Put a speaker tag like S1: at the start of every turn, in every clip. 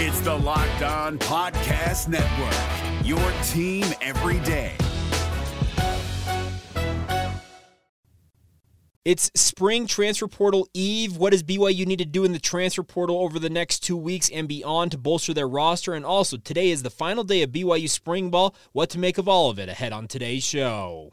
S1: It's the Locked On Podcast Network, your team every day.
S2: It's spring transfer portal eve. What does BYU need to do in the transfer portal over the next two weeks and beyond to bolster their roster? And also, today is the final day of BYU spring ball. What to make of all of it ahead on today's show.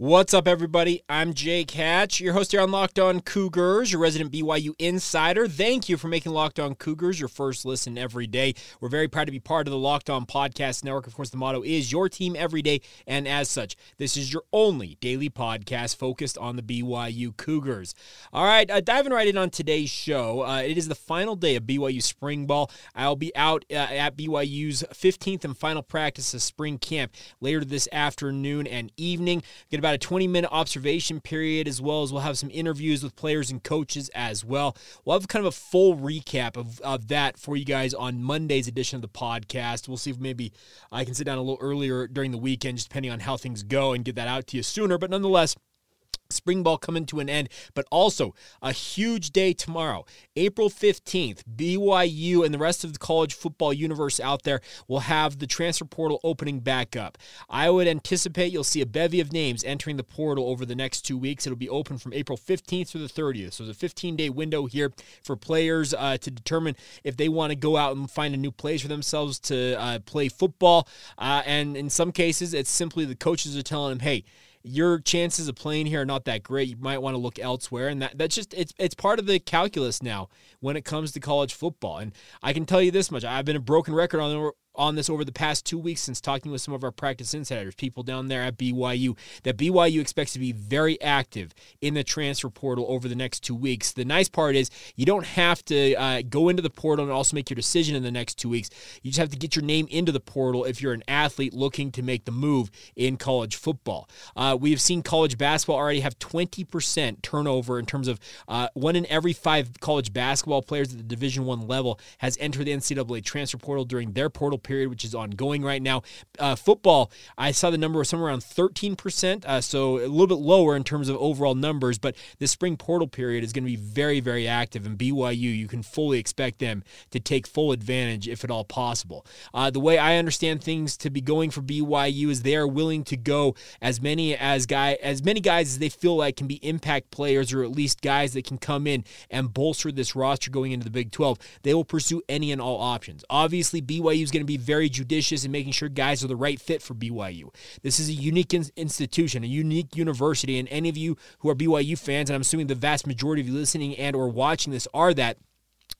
S2: What's up, everybody? I'm Jake Hatch, your host here on Locked On Cougars, your resident BYU insider. Thank you for making Locked On Cougars your first listen every day. We're very proud to be part of the Locked On Podcast Network. Of course, the motto is your team every day, and as such, this is your only daily podcast focused on the BYU Cougars. All right, uh, diving right in on today's show, uh, it is the final day of BYU spring ball. I'll be out uh, at BYU's 15th and final practice of spring camp later this afternoon and evening. Get about about a 20 minute observation period, as well as we'll have some interviews with players and coaches as well. We'll have kind of a full recap of, of that for you guys on Monday's edition of the podcast. We'll see if maybe I can sit down a little earlier during the weekend, just depending on how things go, and get that out to you sooner. But nonetheless, spring ball coming to an end, but also a huge day tomorrow, April 15th. BYU and the rest of the college football universe out there will have the transfer portal opening back up. I would anticipate you'll see a bevy of names entering the portal over the next two weeks. It'll be open from April 15th through the 30th. So there's a 15 day window here for players uh, to determine if they want to go out and find a new place for themselves to uh, play football. Uh, and in some cases, it's simply the coaches are telling them, hey, your chances of playing here are not that great. You might want to look elsewhere, and that that's just it's it's part of the calculus now when it comes to college football. And I can tell you this much: I've been a broken record on on this over the past two weeks since talking with some of our practice insiders, people down there at BYU, that BYU expects to be very active in the transfer portal over the next two weeks. The nice part is you don't have to uh, go into the portal and also make your decision in the next two weeks. You just have to get your name into the portal if you're an athlete looking to make the move in college football. Uh, we have seen college basketball already have 20% turnover in terms of uh, one in every five college basketball players at the Division One level has entered the NCAA transfer portal during their portal period, which is ongoing right now. Uh, football, I saw the number was somewhere around 13%, uh, so a little bit lower in terms of overall numbers, but this spring portal period is going to be very, very active. And BYU, you can fully expect them to take full advantage if at all possible. Uh, the way I understand things to be going for BYU is they are willing to go as many as guy as many guys as they feel like can be impact players or at least guys that can come in and bolster this roster going into the Big 12. They will pursue any and all options. Obviously, BYU is going to be very judicious in making sure guys are the right fit for BYU. This is a unique in- institution, a unique university, and any of you who are BYU fans, and I'm assuming the vast majority of you listening and or watching this are that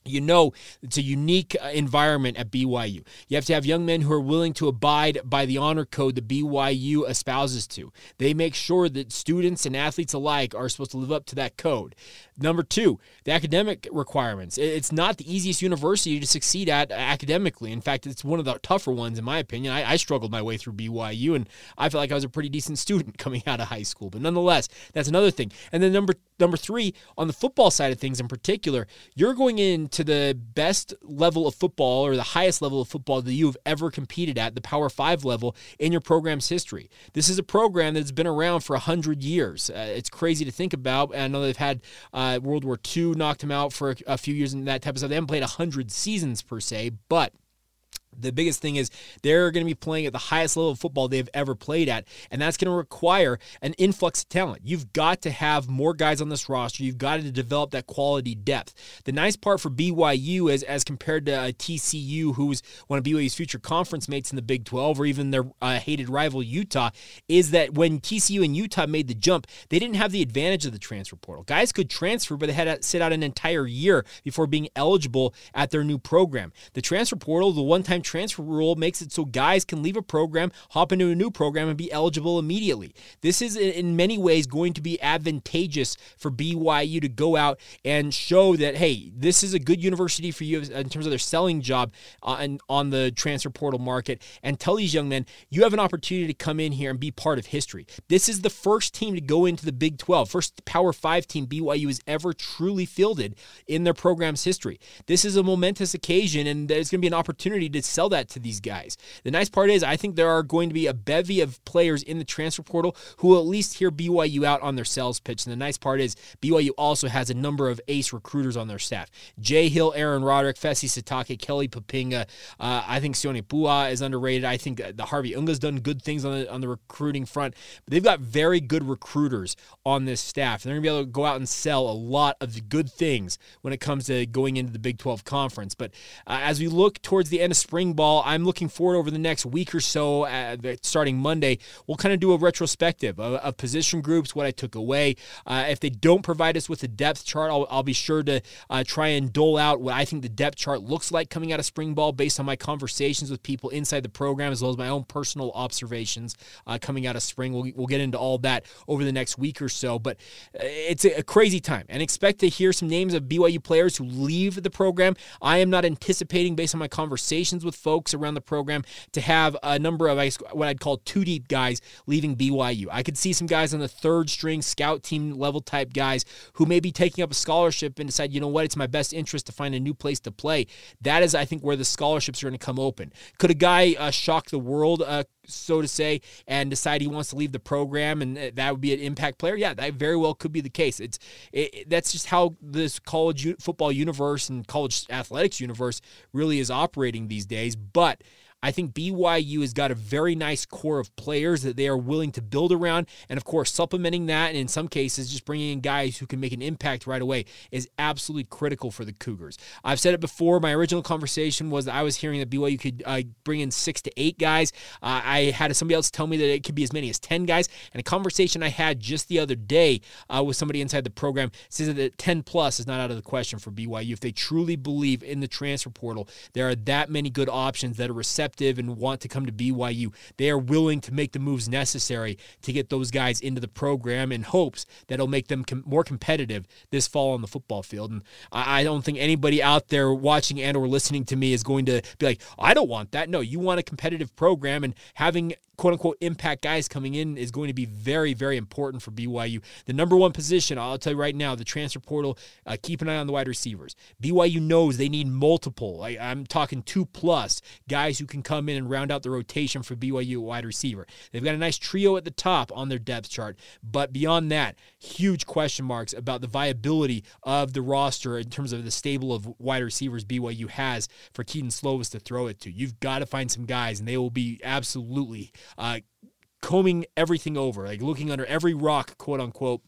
S2: you know it's a unique uh, environment at BYU. You have to have young men who are willing to abide by the honor code that BYU espouses to. They make sure that students and athletes alike are supposed to live up to that code. Number two, the academic requirements. It's not the easiest university to succeed at academically. In fact, it's one of the tougher ones, in my opinion. I, I struggled my way through BYU, and I feel like I was a pretty decent student coming out of high school. But nonetheless, that's another thing. And then number number three, on the football side of things in particular, you're going into the best level of football or the highest level of football that you have ever competed at, the Power Five level in your program's history. This is a program that's been around for hundred years. Uh, it's crazy to think about. I know they've had. Uh, World War II knocked them out for a, a few years and that type of stuff. They haven't played 100 seasons per se, but the biggest thing is they're going to be playing at the highest level of football they've ever played at, and that's going to require an influx of talent. You've got to have more guys on this roster. You've got to develop that quality depth. The nice part for BYU is, as compared to uh, TCU, who's one of BYU's future conference mates in the Big 12, or even their uh, hated rival Utah, is that when TCU and Utah made the jump, they didn't have the advantage of the transfer portal. Guys could transfer, but they had to sit out an entire year before being eligible at their new program. The transfer portal, the one-time transfer rule makes it so guys can leave a program, hop into a new program, and be eligible immediately. This is in many ways going to be advantageous for BYU to go out and show that, hey, this is a good university for you in terms of their selling job uh, on, on the transfer portal market and tell these young men you have an opportunity to come in here and be part of history. This is the first team to go into the Big 12, first Power 5 team BYU has ever truly fielded in their program's history. This is a momentous occasion, and there's going to be an opportunity to sell that to these guys. The nice part is, I think there are going to be a bevy of players in the transfer portal who will at least hear BYU out on their sales pitch. And the nice part is, BYU also has a number of ace recruiters on their staff. Jay Hill, Aaron Roderick, Fesi Sitake, Kelly Poppinga. Uh, I think Sione Po'uha is underrated. I think the Harvey Unga's done good things on the on the recruiting front. But they've got very good recruiters on this staff. And they're going to be able to go out and sell a lot of the good things when it comes to going into the Big 12 conference. But uh, as we look towards the end of spring ball, I'm looking forward over the next week or so, uh, starting Monday, we'll kind of do a retrospective of, of position groups, what I took away. Uh, if they don't provide us with a depth chart, I'll, I'll be sure to uh, try and dole out what I think the depth chart looks like coming out of spring ball based on my conversations with people inside the program as well as my own personal observations uh, coming out of spring. We'll, we'll get into all that over the next week or so. But uh, it's a, a crazy time and expect to hear some names of BYU players who leave the program. I am not anticipating, based on my conversations with folks around the program, to have a number of what I'd call two deep guys leaving BYU. I could see some guys on the third string scout team level type guys who may be taking up a scholarship and decide, you know what, it's my best interest to find a new place to play. That is, I think, where the scholarships are going to come open. Could a guy uh, shock the world? Uh, so to say, and decide he wants to leave the program, and uh, that would be an impact player. Yeah, that very well could be the case. It's it, that's just how this college football universe and college athletics universe really is operating these days. But I think BYU has got a very nice core of players that they are willing to build around. And of course, supplementing that, and in some cases, just bringing in guys who can make an impact right away is absolutely critical for the Cougars. I've said it before. My original conversation was I was hearing that BYU could uh, bring in six to eight guys. Uh, I had somebody else tell me that it could be as many as 10 guys. And a conversation I had just the other day uh, with somebody inside the program says that 10 plus is not out of the question for BYU. If they truly believe in the transfer portal, there are that many good options that are receptive receptive and want to come to BYU, they are willing to make the moves necessary to get those guys into the program in hopes that it'll make them com- more competitive this fall on the football field. And I, I don't think anybody out there watching and or listening to me is going to be like, I don't want that. No, you want a competitive program and having quote unquote impact guys coming in is going to be very, very important for BYU. The number one position, I'll tell you right now, the transfer portal, uh, keep an eye on the wide receivers. BYU knows they need multiple, I, I'm talking two plus guys who can come in and round out the rotation for BYU wide receiver. They've got a nice trio at the top on their depth chart, but beyond that, huge question marks about the viability of the roster in terms of the stable of wide receivers BYU has for Kedon Slovis to throw it to. You've got to find some guys, and they will be absolutely uh, combing everything over, like looking under every rock, quote unquote,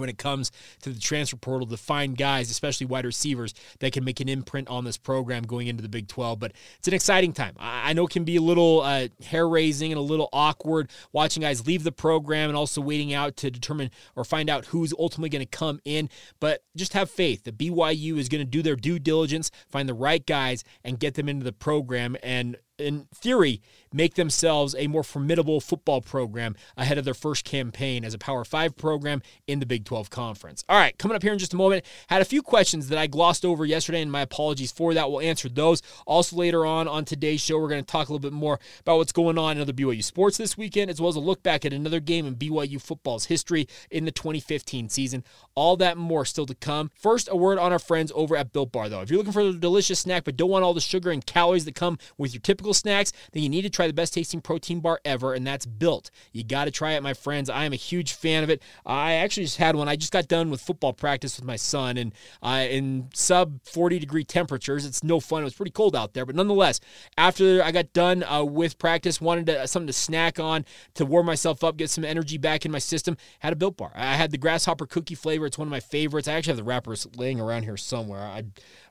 S2: when it comes to the transfer portal to find guys, especially wide receivers, that can make an imprint on this program going into the Big 12. But it's an exciting time. I know it can be a little uh, hair raising and a little awkward watching guys leave the program and also waiting out to determine or find out who's ultimately going to come in. But just have faith that BYU is going to do their due diligence, find the right guys, and get them into the program. And in theory, make themselves a more formidable football program ahead of their first campaign as a Power 5 program in the Big 12 Conference. All right, coming up here in just a moment, had a few questions that I glossed over yesterday, and my apologies for that. We'll answer those. Also, later on on today's show, we're going to talk a little bit more about what's going on in other BYU sports this weekend, as well as a look back at another game in BYU football's history in the 2015 season. All that more still to come. First, a word on our friends over at Built Bar, though. If you're looking for a delicious snack but don't want all the sugar and calories that come with your typical snacks, then you need to try the best tasting protein bar ever, and that's Built. You got to try it, my friends. I am a huge fan of it. I actually just had one. I just got done with football practice with my son, and uh, in sub 40 degree temperatures, it's no fun. It was pretty cold out there, but nonetheless, after I got done uh, with practice, wanted to, something to snack on to warm myself up, get some energy back in my system. Had a Built Bar. I had the grasshopper cookie flavor. It's one of my favorites. I actually have the wrappers laying around here somewhere. I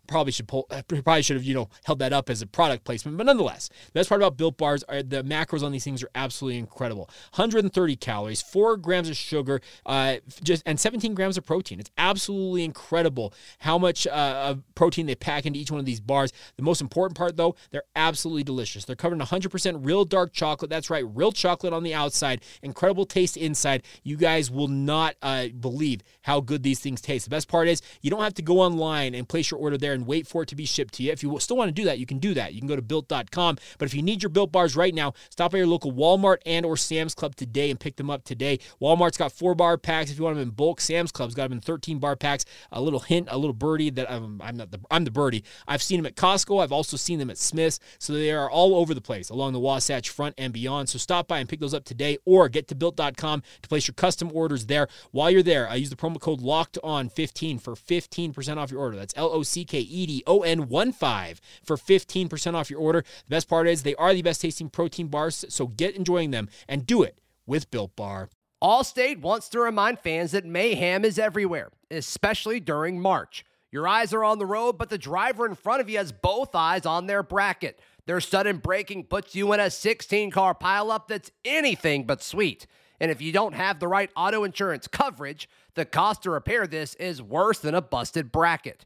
S2: probably should pull, probably should have you know held that up as a product placement, but nonetheless, the best part about Built Bars are the macros on these things are absolutely incredible. 130 calories, four grams of sugar, uh, just and 17 grams of protein. It's absolutely incredible how much uh, protein they pack into each one of these bars. The most important part though, they're absolutely delicious. They're covered in 100% real dark chocolate. That's right, real chocolate on the outside, incredible taste inside. You guys will not uh, believe how good these things taste. The best part is you don't have to go online and place your order there and wait for it to be shipped to you. If you still want to do that, you can do that. You can go to built.com. But if you need your built bars right now, stop by your local Walmart and or Sam's Club today and pick them up today. Walmart's got four bar packs if you want them in bulk. Sam's Club's got them in 13 bar packs. A little hint, a little birdie that I'm, I'm not the I'm the birdie. I've seen them at Costco. I've also seen them at Smith's. So they are all over the place along the Wasatch Front and beyond. So stop by and pick those up today or get to built.com to place your custom orders there. While you're there, I use the promo code locked on 15 for 15% off your order. That's L O C K E D O N 1 5 for 15% off your order. The best part is they are the best tasting protein bars, so get enjoying them and do it with Built Bar.
S3: Allstate wants to remind fans that mayhem is everywhere, especially during March. Your eyes are on the road, but the driver in front of you has both eyes on their bracket. Their sudden braking puts you in a 16 car pileup that's anything but sweet. And if you don't have the right auto insurance coverage, the cost to repair this is worse than a busted bracket.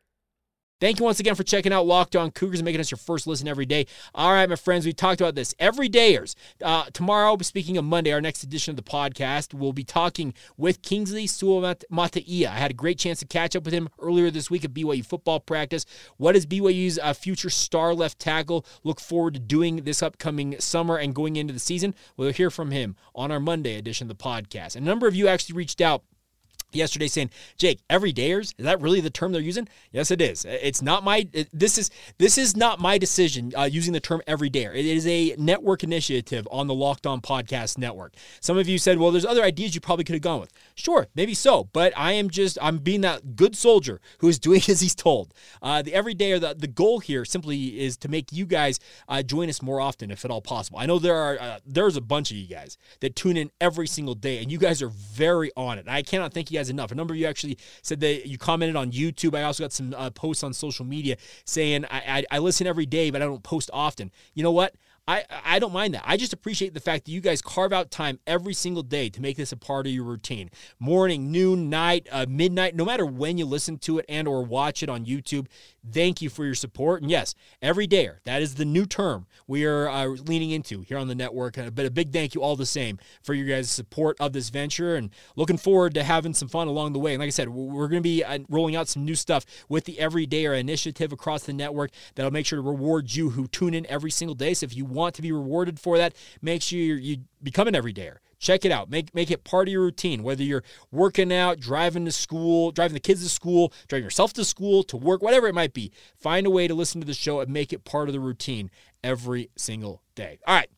S2: Thank you once again for checking out Locked On Cougars and making us your first listen every day. All right, my friends, we talked about this every dayers. Uh, tomorrow, speaking of Monday, our next edition of the podcast, we'll be talking with Kingsley Suamataia. I had a great chance to catch up with him earlier this week at BYU football practice. What is BYU's uh, future star left tackle look forward to doing this upcoming summer and going into the season? We'll hear from him on our Monday edition of the podcast. A number of you actually reached out yesterday saying, "Jake, everydayers, is that really the term they're using?" Yes, it is. It's not my this is this is not my decision uh, using the term everydayer. It is a network initiative on the Locked On Podcast Network. Some of you said, "Well, there's other ideas you probably could have gone with." Sure, maybe so, but I am just I'm being that good soldier who is doing as he's told. Uh, the everyday or the the goal here simply is to make you guys uh, join us more often, if at all possible. I know there are uh, there's a bunch of you guys that tune in every single day, and you guys are very on it. I cannot thank you guys enough. A number of you actually said that you commented on YouTube. I also got some uh, posts on social media saying I, I, I listen every day, but I don't post often. You know what? I, I don't mind that. I just appreciate the fact that you guys carve out time every single day to make this a part of your routine. Morning, noon, night, uh, midnight, no matter when you listen to it and or watch it on YouTube. Thank you for your support. And yes, every every day, that is the new term we are uh, leaning into here on the network. Uh, but a big thank you all the same for your guys' support of this venture and looking forward to having some fun along the way. And like I said, we're going to be uh, rolling out some new stuff with the Everydayer initiative across the network that'll make sure to reward you who tune in every single day. So if you want to be rewarded for that, make sure you become an everydayer. Check it out. Make make it part of your routine. Whether you're working out, driving to school, driving the kids to school, driving yourself to school, to work, whatever it might be. Find a way to listen to the show and make it part of the routine every single day. All right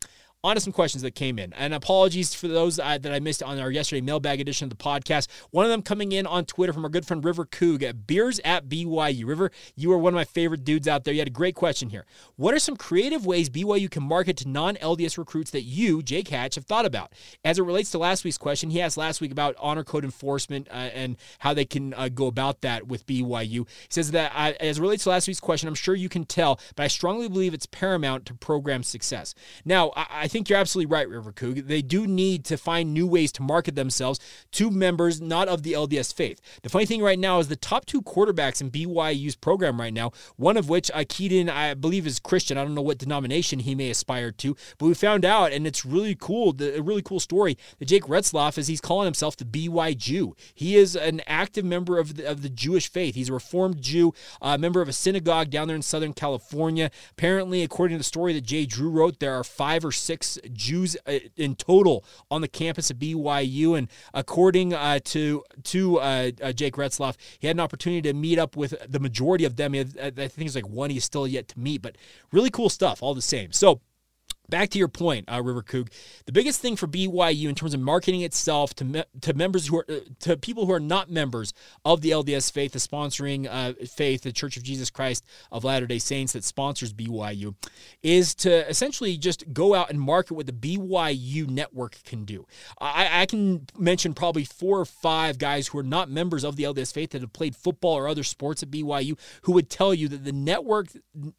S2: on to some questions that came in. And apologies for those uh, that I missed on our yesterday mailbag edition of the podcast. One of them coming in on Twitter from our good friend River Coog at Beers at BYU. River, you are one of my favorite dudes out there. You had a great question here. What are some creative ways BYU can market to non LDS recruits that you, Jake Hatch, have thought about? As it relates to last week's question, he asked last week about honor code enforcement uh, and how they can uh, go about that with BYU. He says that uh, as it relates to last week's question, I'm sure you can tell, but I strongly believe it's paramount to program success. Now, I, I think you're absolutely right, River Coog. They do need to find new ways to market themselves to members not of the LDS faith. The funny thing right now is the top two quarterbacks in BYU's program right now, one of which, Kedon, I believe is Christian. I don't know what denomination he may aspire to, but we found out, and it's really cool, the, a really cool story that Jake Retzlaff is he's calling himself the BY Jew. He is an active member of the, of the Jewish faith. He's a Reformed Jew, a member of a synagogue down there in Southern California. Apparently, according to the story that Jay Drew wrote, there are five or six Jews uh, in total on the campus of BYU. And according uh, to to uh, uh, Jake Retzlaff, he had an opportunity to meet up with the majority of them. I think it's like one he's still yet to meet, but really cool stuff all the same. So back to your point, uh, River Coog. The biggest thing for BYU in terms of marketing itself to me- to members who are uh, to people who are not members of the LDS faith, the sponsoring uh, faith, the Church of Jesus Christ of Latter Day Saints that sponsors BYU, is to essentially just go out and market what the BYU network can do. I, I can mention probably four or five guys who are not members of the LDS faith that have played football or other sports at BYU who would tell you that the network,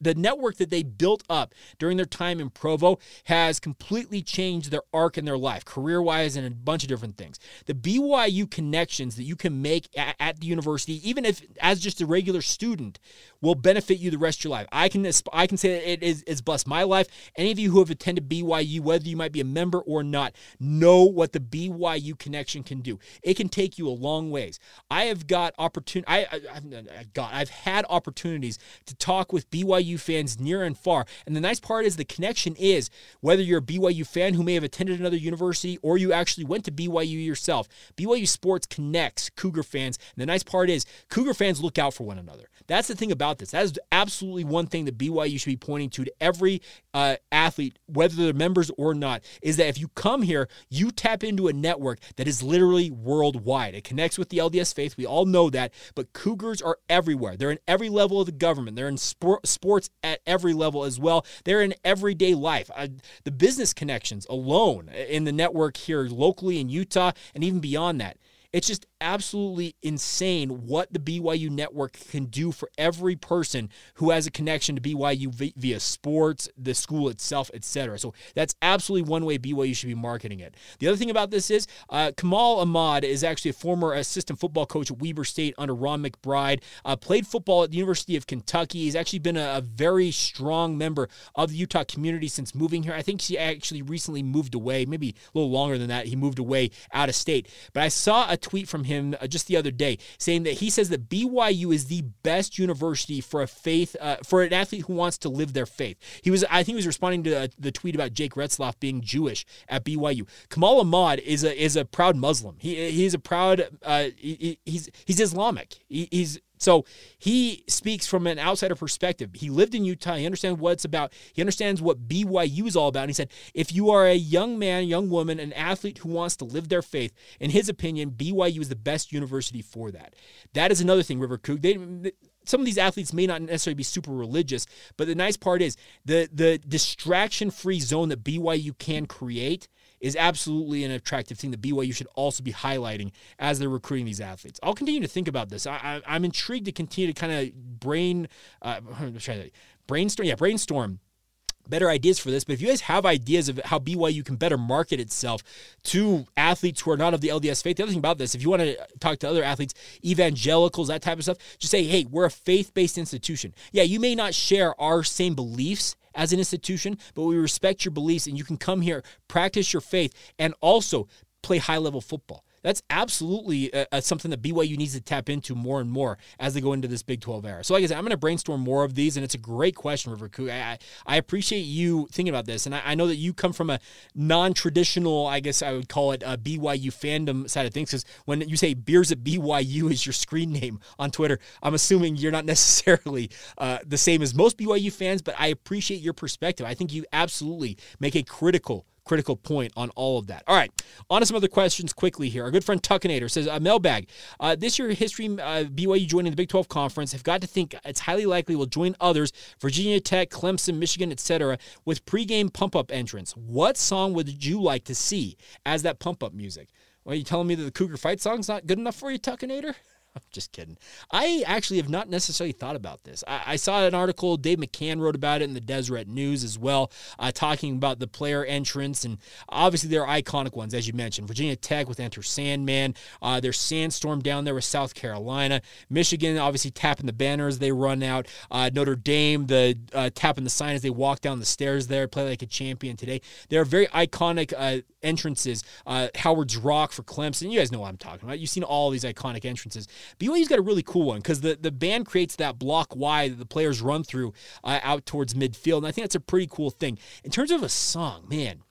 S2: the network that they built up during their time in Provo has completely changed their arc in their life, career wise, and a bunch of different things. The BYU connections that you can make at, at, the university, even if as just a regular student, will benefit you the rest of your life. I can I can say that it is it's blessed my life. Any of you who have attended BYU, whether you might be a member or not, know what the BYU connection can do. It can take you a long ways. I have got opportunity. I, I, I've got I've had opportunities to talk with BYU fans near and far, and the nice part is the connection is whether you're a BYU fan who may have attended another university or you actually went to BYU yourself. BYU sports connects Cougar fans. And the nice part is Cougar fans look out for one another. That's the thing about this. That is absolutely one thing that BYU should be pointing to to every uh, athlete, whether they're members or not, is that if you come here, you tap into a network that is literally worldwide. It connects with the LDS faith. We all know that, but Cougars are everywhere. They're in every level of the government. They're in sport, sports at every level as well. They're in everyday life. Uh, the business connections alone in the network here locally in Utah and even beyond that. It's just absolutely insane what the BYU network can do for every person who has a connection to BYU via sports, the school itself, etc. So that's absolutely one way BYU should be marketing it. The other thing about this is uh, Kamal Ahmad is actually a former assistant football coach at Weber State under Ron McBride. Uh, played football at the University of Kentucky. He's actually been a, a very strong member of the Utah community since moving here. I think he actually recently moved away, maybe a little longer than that. He moved away out of state. But I saw a tweet from him him uh, just the other day, saying that he says that BYU is the best university for a faith uh, for an athlete who wants to live their faith. He was, I think, he was responding to uh, the tweet about Jake Retzlaff being Jewish at BYU. Kamal Ahmad is a is a proud Muslim. He he's a proud uh, he, he's he's Islamic. He, he's so he speaks from an outsider perspective. He lived in Utah. He understands what it's about. He understands what BYU is all about. And he said, if you are a young man, young woman, an athlete who wants to live their faith, in his opinion, BYU is the best university for that. That is another thing, River Coog. They, some of these athletes may not necessarily be super religious, but the nice part is the the distraction free zone that BYU can create is absolutely an attractive thing that BYU should also be highlighting as they're recruiting these athletes. I'll continue to think about this. I, am intrigued to continue to kind of brain, uh, brainstorm, yeah, brainstorm better ideas for this. But if you guys have ideas of how BYU can better market itself to athletes who are not of the LDS faith, the other thing about this, if you want to talk to other athletes, evangelicals, that type of stuff, just say, hey, we're a faith based institution. Yeah, you may not share our same beliefs as an institution, but we respect your beliefs and you can come here, practice your faith, and also play high level football that's absolutely uh, uh, something that BYU needs to tap into more and more as they go into this Big 12 era. So, like I said, I'm going to brainstorm more of these, and it's a great question, River Coog. I, I appreciate you thinking about this, and I, I know that you come from a non-traditional, I guess I would call it, a BYU fandom side of things. Because when you say "beers at BYU" is your screen name on Twitter, I'm assuming you're not necessarily uh, the same as most BYU fans, but I appreciate your perspective. I think you absolutely make a critical critical point on all of that. All right, on to some other questions quickly here. Our good friend Tuckinator says, uh, Mailbag, uh, this year history, uh, BYU joining the Big 12 Conference, have got to think it's highly likely will join others, Virginia Tech, Clemson, Michigan, etc., with pregame pump-up entrance. What song would you like to see as that pump-up music? Well, are you telling me that the Cougar Fight song's not good enough for you, Tuckinator? I'm just kidding. I actually have not necessarily thought about this. I, I, saw an article, Dave McCann wrote about it in the Deseret News as well, uh, talking about the player entrance. And obviously, there are iconic ones, as you mentioned. Virginia Tech with Enter Sandman. Uh, there's Sandstorm down there with South Carolina. Michigan, obviously, tapping the banner as they run out. Uh, Notre Dame, the uh, tapping the sign as they walk down the stairs there, play like a champion today. There are very iconic uh, entrances. Uh, Howard's Rock for Clemson. You guys know what I'm talking about. You've seen all these iconic entrances. BYU's got a really cool one because the, the band creates that block Y that the players run through uh, out towards midfield. And I think that's a pretty cool thing. In terms of a song, man,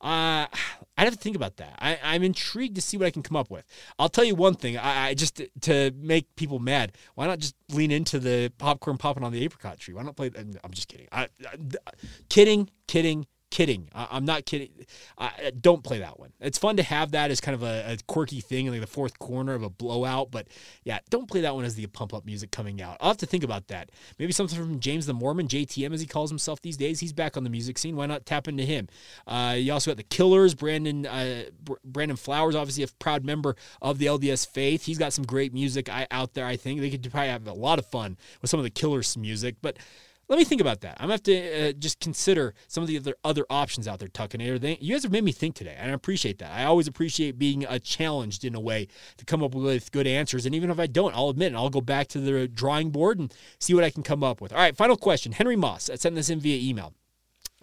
S2: uh, I'd have to think about that. I, am intrigued to see what I can come up with. I'll tell you one thing. I, I, just to make people mad. Why not just lean into the popcorn popping on the apricot tree? Why not play? I'm just kidding. I, kidding, kidding, kidding. I, am not kidding. I, don't play that one. It's fun to have that as kind of a, a quirky thing in like the fourth corner of a blowout, but yeah, don't play that one as the pump up music coming out. I'll have to think about that. Maybe something from James the Mormon, JTM as he calls himself these days. He's back on the music scene. Why not tap into him? Uh, you also got the Killers, Brandon uh, Brandon Flowers, obviously a proud member of the LDS faith. He's got some great music out there. I think they could probably have a lot of fun with some of the Killers music, but let me think about that. I'm gonna have to uh, just consider some of the other other options out there, Tuckinator, you guys have made me think today, and I appreciate that. I always appreciate being uh, challenged in a way to come up with good answers. And even if I don't, I'll admit, and I'll go back to the drawing board and see what I can come up with. All right, final question. Henry Moss sent this in via email.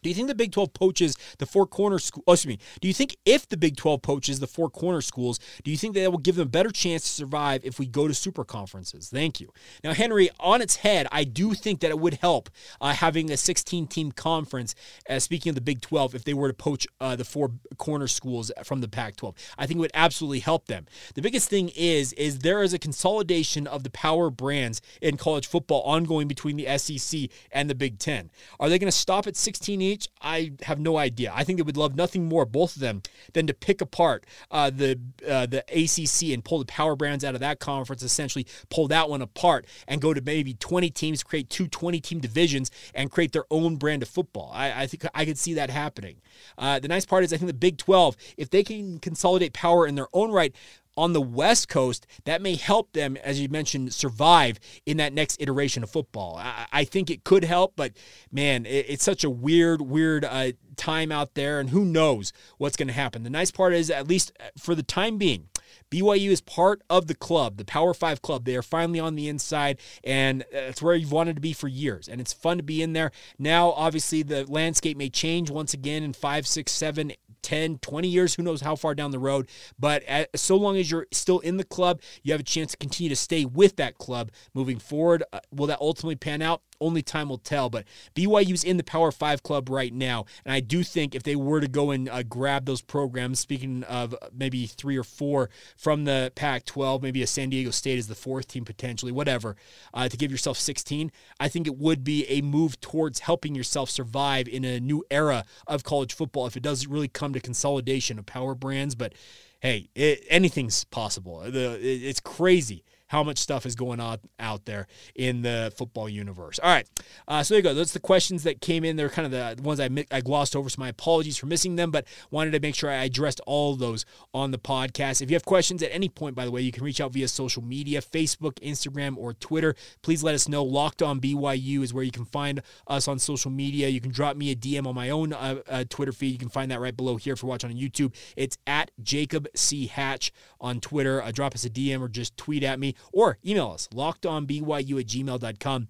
S2: Do you think the Big 12 poaches the four corner school? Oh, excuse me. Do you think if the Big 12 poaches the four corner schools, do you think that will give them a better chance to survive if we go to super conferences? Thank you. Now, Henry, on its head, I do think that it would help uh, having a 16 team conference. Uh, speaking of the Big 12, if they were to poach uh, the four corner schools from the Pac 12, I think it would absolutely help them. The biggest thing is, is there is a consolidation of the power brands in college football ongoing between the SEC and the Big 10. Are they going to stop at 16 each? I have no idea. I think they would love nothing more, both of them, than to pick apart uh, the uh, the ACC and pull the power brands out of that conference, essentially pull that one apart and go to maybe 20 teams, create two 20 team divisions, and create their own brand of football. I, I think I could see that happening. Uh, the nice part is I think the Big 12, if they can consolidate power in their own right, on the West Coast, that may help them, as you mentioned, survive in that next iteration of football. I, I think it could help, but man, it, it's such a weird, weird uh, time out there, and who knows what's going to happen. The nice part is, at least for the time being, BYU is part of the club, the Power Five club. They are finally on the inside, and it's where you've wanted to be for years. And it's fun to be in there. Now, obviously, the landscape may change once again in five, six, seven, 10, 20 years, who knows how far down the road. But so long as you're still in the club, you have a chance to continue to stay with that club moving forward. Uh, will that ultimately pan out? Only time will tell. But BYU's in the Power Five club right now. And I do think if they were to go and uh, grab those programs, speaking of maybe three or four from the Pac 12, maybe a San Diego State as the fourth team potentially, whatever, uh, to give yourself 16, I think it would be a move towards helping yourself survive in a new era of college football if it does really come to consolidation of power brands. But hey, it, anything's possible. The, it, it's crazy how much stuff is going on out there in the football universe. All right, uh, so there you go. That's the questions that came in. They're kind of the ones I, I glossed over, so my apologies for missing them, but wanted to make sure I addressed all those on the podcast. If you have questions at any point, by the way, you can reach out via social media Facebook, Instagram, or Twitter. Please let us know. Locked on BYU is where you can find us on social media. You can drop me a DM on my own uh, uh, Twitter feed. You can find that right below here if you're watching on YouTube. It's at Jacob C. Hatch on Twitter. Uh, drop us a DM or just tweet at me or email us lockedonbyu at gmail.com.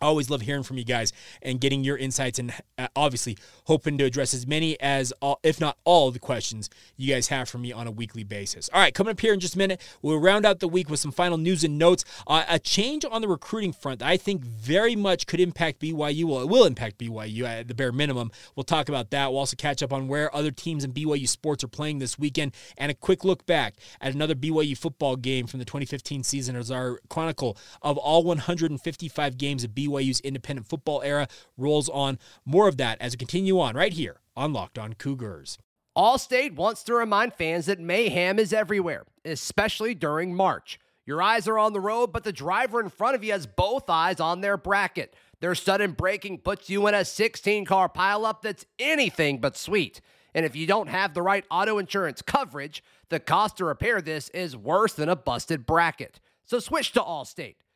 S2: I always love hearing from you guys and getting your insights and uh, obviously hoping to address as many as all, if not all the questions you guys have for me on a weekly basis. All right, coming up here in just a minute, we'll round out the week with some final news and notes. Uh, a change on the recruiting front that I think very much could impact BYU. Well, it will impact BYU at the bare minimum. We'll talk about that. We'll also catch up on where other teams in BYU sports are playing this weekend and a quick look back at another BYU football game from the 2015 season as our chronicle of all 155 games of BYU BYU's independent football era rolls on. More of that as we continue on right here on Locked On Cougars.
S3: Allstate wants to remind fans that mayhem is everywhere, especially during March. Your eyes are on the road, but the driver in front of you has both eyes on their bracket. Their sudden braking puts you in a 16 car pileup that's anything but sweet. And if you don't have the right auto insurance coverage, the cost to repair this is worse than a busted bracket. So switch to Allstate.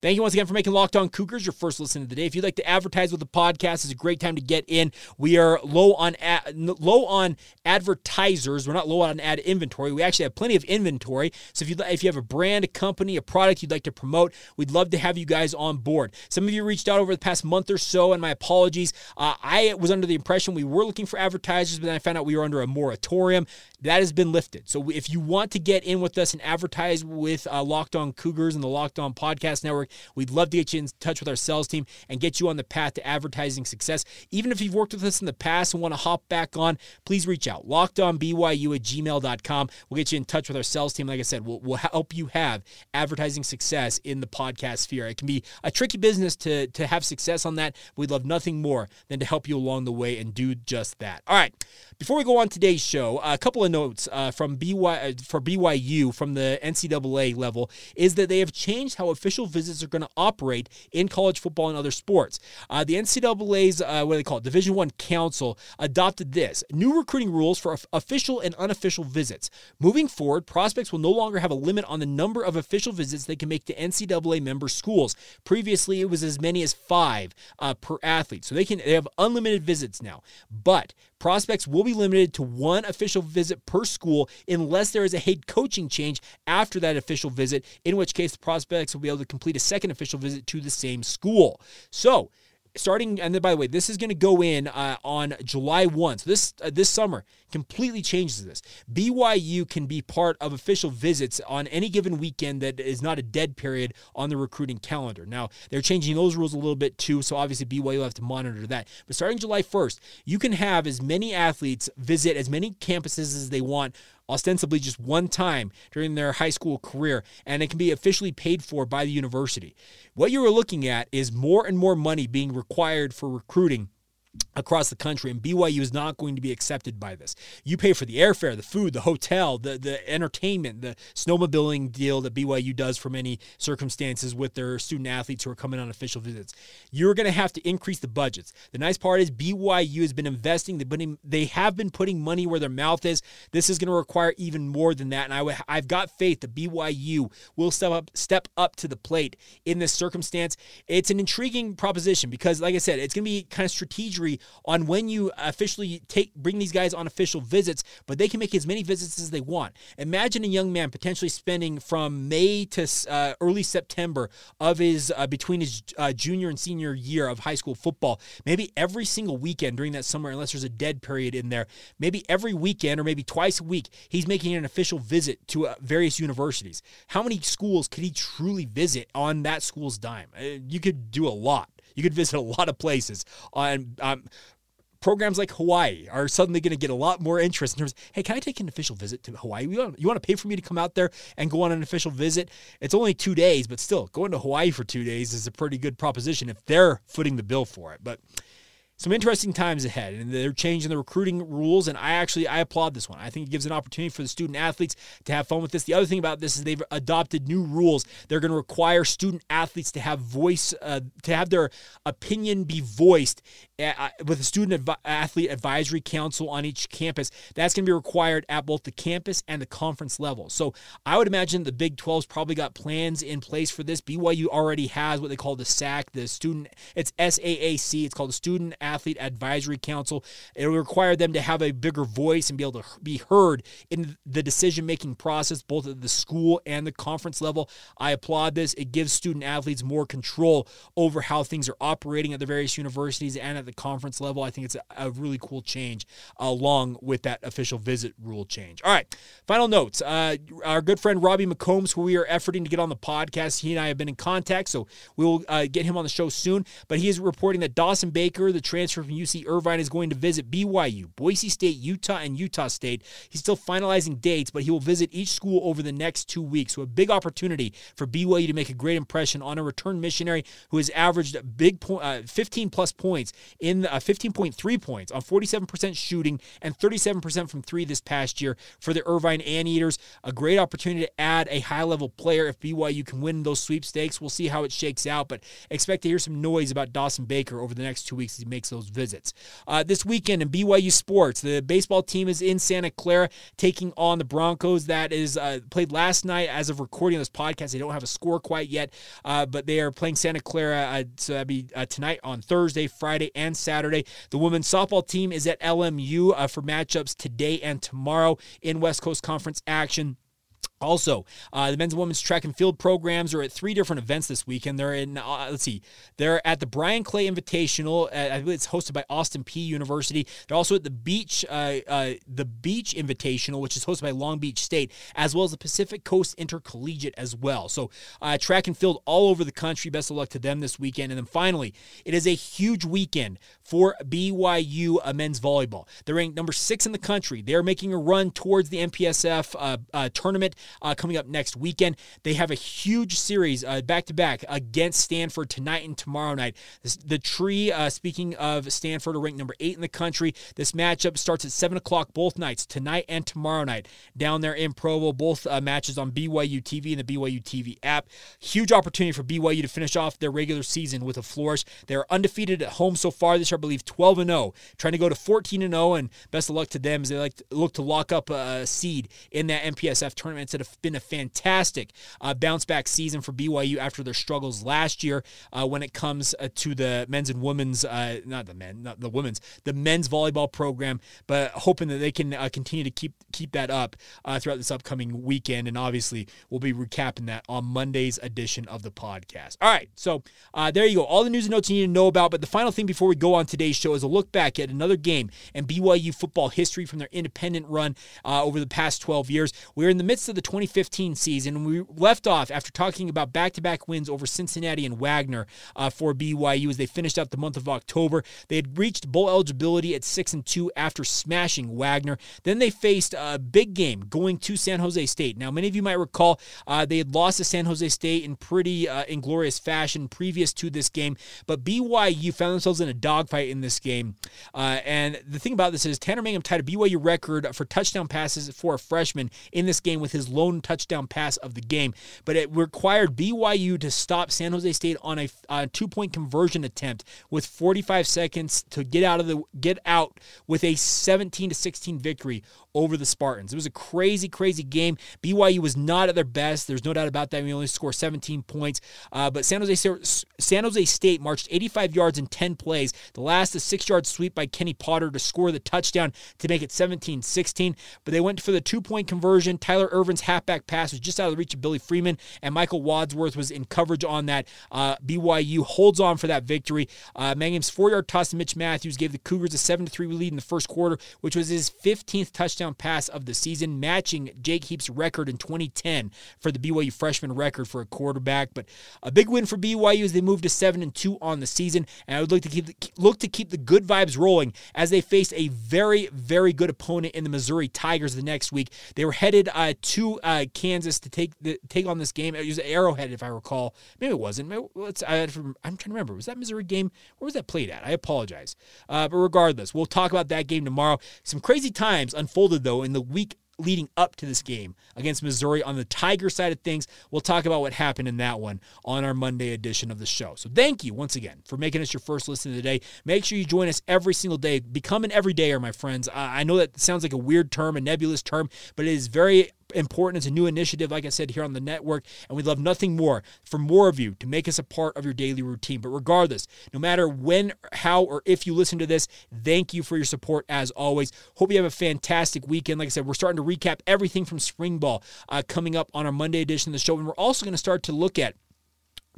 S2: Thank you once again for making Locked On Cougars your first listen of the day. If you'd like to advertise with the podcast, it's a great time to get in. We are low on ad, low on advertisers. We're not low on ad inventory. We actually have plenty of inventory. So if you if you have a brand, a company, a product you'd like to promote, we'd love to have you guys on board. Some of you reached out over the past month or so, and my apologies. Uh, I was under the impression we were looking for advertisers, but then I found out we were under a moratorium. That has been lifted. So if you want to get in with us and advertise with uh, Locked On Cougars and the Locked On Podcast Network We'd love to get you in touch with our sales team and get you on the path to advertising success. Even if you've worked with us in the past and want to hop back on, please reach out. LockedOnBYU at gmail.com. We'll get you in touch with our sales team. Like I said, we'll, we'll help you have advertising success in the podcast sphere. It can be a tricky business to, to have success on that. We'd love nothing more than to help you along the way and do just that. All right. Before we go on today's show, a couple of notes uh, from BY, uh, for BYU from the NCAA level is that they have changed how official visits are going to operate in college football and other sports. Uh, the NCAA's uh, what do they call it, Division One Council adopted this new recruiting rules for official and unofficial visits. Moving forward, prospects will no longer have a limit on the number of official visits they can make to NCAA member schools. Previously, it was as many as five uh, per athlete, so they can they have unlimited visits now. But Prospects will be limited to one official visit per school unless there is a head coaching change after that official visit, in which case the prospects will be able to complete a second official visit to the same school. So, starting and then by the way this is going to go in uh, on july 1 so this uh, this summer completely changes this. Byu can be part of official visits on any given weekend that is not a dead period on the recruiting calendar. Now they're changing those rules a little bit too so obviously byu will have to monitor that. But starting july 1st you can have as many athletes visit as many campuses as they want ostensibly just one time during their high school career, and it can be officially paid for by the university. What you are looking at is more and more money being required for recruiting across the country, and BYU is not going to be accepted by this. You pay for the airfare, the food, the hotel, the, the entertainment, the snowmobiling deal that BYU does for many circumstances with their student athletes who are coming on official visits. You're going to have to increase the budgets. The nice part is BYU has been investing. They have been putting money where their mouth is. This is going to require even more than that, and I, I've got faith that BYU will step up, step up to the plate in this circumstance. It's an intriguing proposition because, like I said, it's going to be kind of strategic on when you officially take bring these guys on official visits, but they can make as many visits as they want. Imagine a young man potentially spending from May to uh, early September of his uh, between his uh, junior and senior year of high school football. Maybe every single weekend during that summer, unless there's a dead period in there. Maybe every weekend or maybe twice a week, he's making an official visit to uh, various universities. How many schools could he truly visit on that school's dime? Uh, you could do a lot. You could visit a lot of places. On um, programs like Hawaii are suddenly going to get a lot more interest in terms. Of, hey, can I take an official visit to Hawaii? You want, you want to pay for me to come out there and go on an official visit? It's only two days, but still, going to Hawaii for two days is a pretty good proposition if they're footing the bill for it. But some interesting times ahead and they're changing the recruiting rules and i actually i applaud this one. I think it gives an opportunity for the student athletes to have fun with this. The other thing about this is they've adopted new rules. They're going to require student athletes to have voice uh, to have their opinion be voiced with a student athlete advisory council on each campus that's going to be required at both the campus and the conference level so i would imagine the big 12's probably got plans in place for this byu already has what they call the sac the student it's saac it's called the student Athlete Advisory Council. It will require them to have a bigger voice and be able to be heard in the decision making process, both at the school and the conference level. I applaud this. It gives student athletes more control over how things are operating at the various universities and at the conference level. I think it's a, a really cool change along with that official visit rule change. All right, final notes. Uh, our good friend Robbie McCombs, who we are efforting to get on the podcast, he and I have been in contact, so we will uh, get him on the show soon. But he is reporting that Dawson Baker, the transfer from UC Irvine is going to visit BYU, Boise State, Utah, and Utah State. He's still finalizing dates, but he will visit each school over the next two weeks. So a big opportunity for BYU to make a great impression on a return missionary who has averaged big point, uh, 15 plus points in uh, 15.3 points on 47% shooting and 37% from three this past year for the Irvine Anteaters. A great opportunity to add a high level player if BYU can win those sweepstakes. We'll see how it shakes out, but expect to hear some noise about Dawson Baker over the next two weeks as he makes those visits. Uh, this weekend in BYU sports, the baseball team is in Santa Clara taking on the Broncos. That is uh, played last night. As of recording this podcast, they don't have a score quite yet, uh, but they are playing Santa Clara. Uh, so that'd be uh, tonight on Thursday, Friday, and Saturday. The women's softball team is at LMU uh, for matchups today and tomorrow in West Coast Conference action. Also, uh, the men's and women's track and field programs are at three different events this weekend. They're in, uh, let's see, they're at the Bryan Clay Invitational. Uh, I believe it's hosted by Austin P University. They're also at the Beach, uh, uh, the Beach Invitational, which is hosted by Long Beach State, as well as the Pacific Coast Intercollegiate as well. So, uh, track and field all over the country. Best of luck to them this weekend. And then finally, it is a huge weekend for BYU men's volleyball. They're ranked number six in the country. They're making a run towards the MPSF tournament uh, coming up next weekend. They have a huge series back to back against Stanford tonight and tomorrow night. This, the Tree, uh, speaking of Stanford, are ranked number eight in the country. This matchup starts at 7 o'clock both nights, tonight and tomorrow night, down there in Provo. Both uh, matches on BYU TV and the BYU TV app. Huge opportunity for BYU to finish off their regular season with a flourish. They're undefeated at home so far this year, believe 12 and 0, trying to go to 14 and 0, and best of luck to them as they like to look to lock up a seed in that MPSF tournament. It's been a fantastic uh, bounce back season for BYU after their struggles last year uh, when it comes uh, to the men's and women's, uh, not the men, not the women's, the men's volleyball program. But hoping that they can uh, continue to keep keep that up uh, throughout this upcoming weekend, and obviously we'll be recapping that on Monday's edition of the podcast. All right, so there you go, all the news and notes you need to know about. But the final thing before we go on today's show is a look back at another game and BYU football history from their independent run over the past 12 years. We're in the midst of the 2015 season, and we left off after talking about back to back wins over Cincinnati and Wagner uh, for BYU as they finished out the month of October. They had reached bowl eligibility at 6 and 2 after smashing Wagner. Then they faced a big game going to San Jose State. Now, many of you might recall uh, they had lost to San Jose State in pretty uh, inglorious fashion previous to this game, but BYU found themselves in a dogfight in this game. Uh, and the thing about this is Tanner Mangum tied a BYU record for touchdown passes for a freshman in this game with his lone touchdown pass of the game, but it required BYU to stop San Jose State on a, a two-point conversion attempt with 45 seconds to get out of the get out with a 17 to 16 victory over the Spartans. It was a crazy, crazy game. BYU was not at their best. There's no doubt about that. We only scored 17 points, uh, but San Jose San Jose State marched 85 yards in 10 plays. The last a six-yard sweep by Kenny Potter to score the touchdown to make it 17-16. But they went for the two-point conversion. Tyler Ervin's halfback pass was just out of the reach of Billy Freeman, and Michael Wadsworth was in coverage on that. Uh, BYU holds on for that victory. Uh, Mangum's four-yard toss to Mitch Mathews gave the Cougars a 7-3 lead in the first quarter, which was his 15th touchdown touchdown pass of the season, matching Jake Heaps' record in 2010 for the BYU freshman record for a quarterback. But a big win for BYU as they move to seven and two on the season, and I would like to keep the, look to keep the good vibes rolling as they face a very very good opponent in the Missouri Tigers the next week. They were headed uh, to uh, Kansas to take the, take on this game. It was Arrowhead, if I recall. Maybe it wasn't. Maybe, I, am trying to remember. Was that Missouri game? Where was that played at? I apologize. Uh, but regardless, we'll talk about that game tomorrow. Some crazy times though, in the week leading up to this game against Missouri on the Tiger side of things. We'll talk about what happened in that one on our Monday edition of the show. So thank you once again for making us your first listen of the day. Make sure you join us every single day. Become an everydayer, my friends. I know that sounds like a weird term, a nebulous term, but it is very important. It's a new initiative, like I said, here on the network, and we'd love nothing more for more of you to make us a part of your daily routine. But regardless, no matter when, how, or if you listen to this, thank you for your support as always. Hope you have a fantastic weekend. Like I said, we're starting to recap everything from spring ball uh, coming up on our Monday edition of the show, and we're also going to start to look at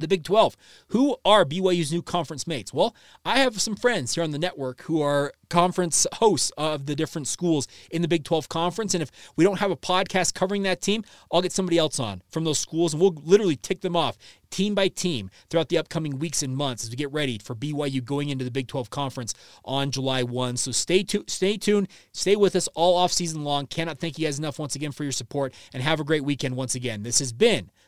S2: the Big 12. Who are BYU's new conference mates? Well, I have some friends here on the network who are conference hosts of the different schools in the Big 12 conference. And if we don't have a podcast covering that team, I'll get somebody else on from those schools and we'll literally tick them off team by team throughout the upcoming weeks and months as we get ready for BYU going into the Big 12 conference on July 1. So stay tuned, stay tuned, stay with us all off season long. Cannot thank you guys enough once again for your support and have a great weekend once again. This has been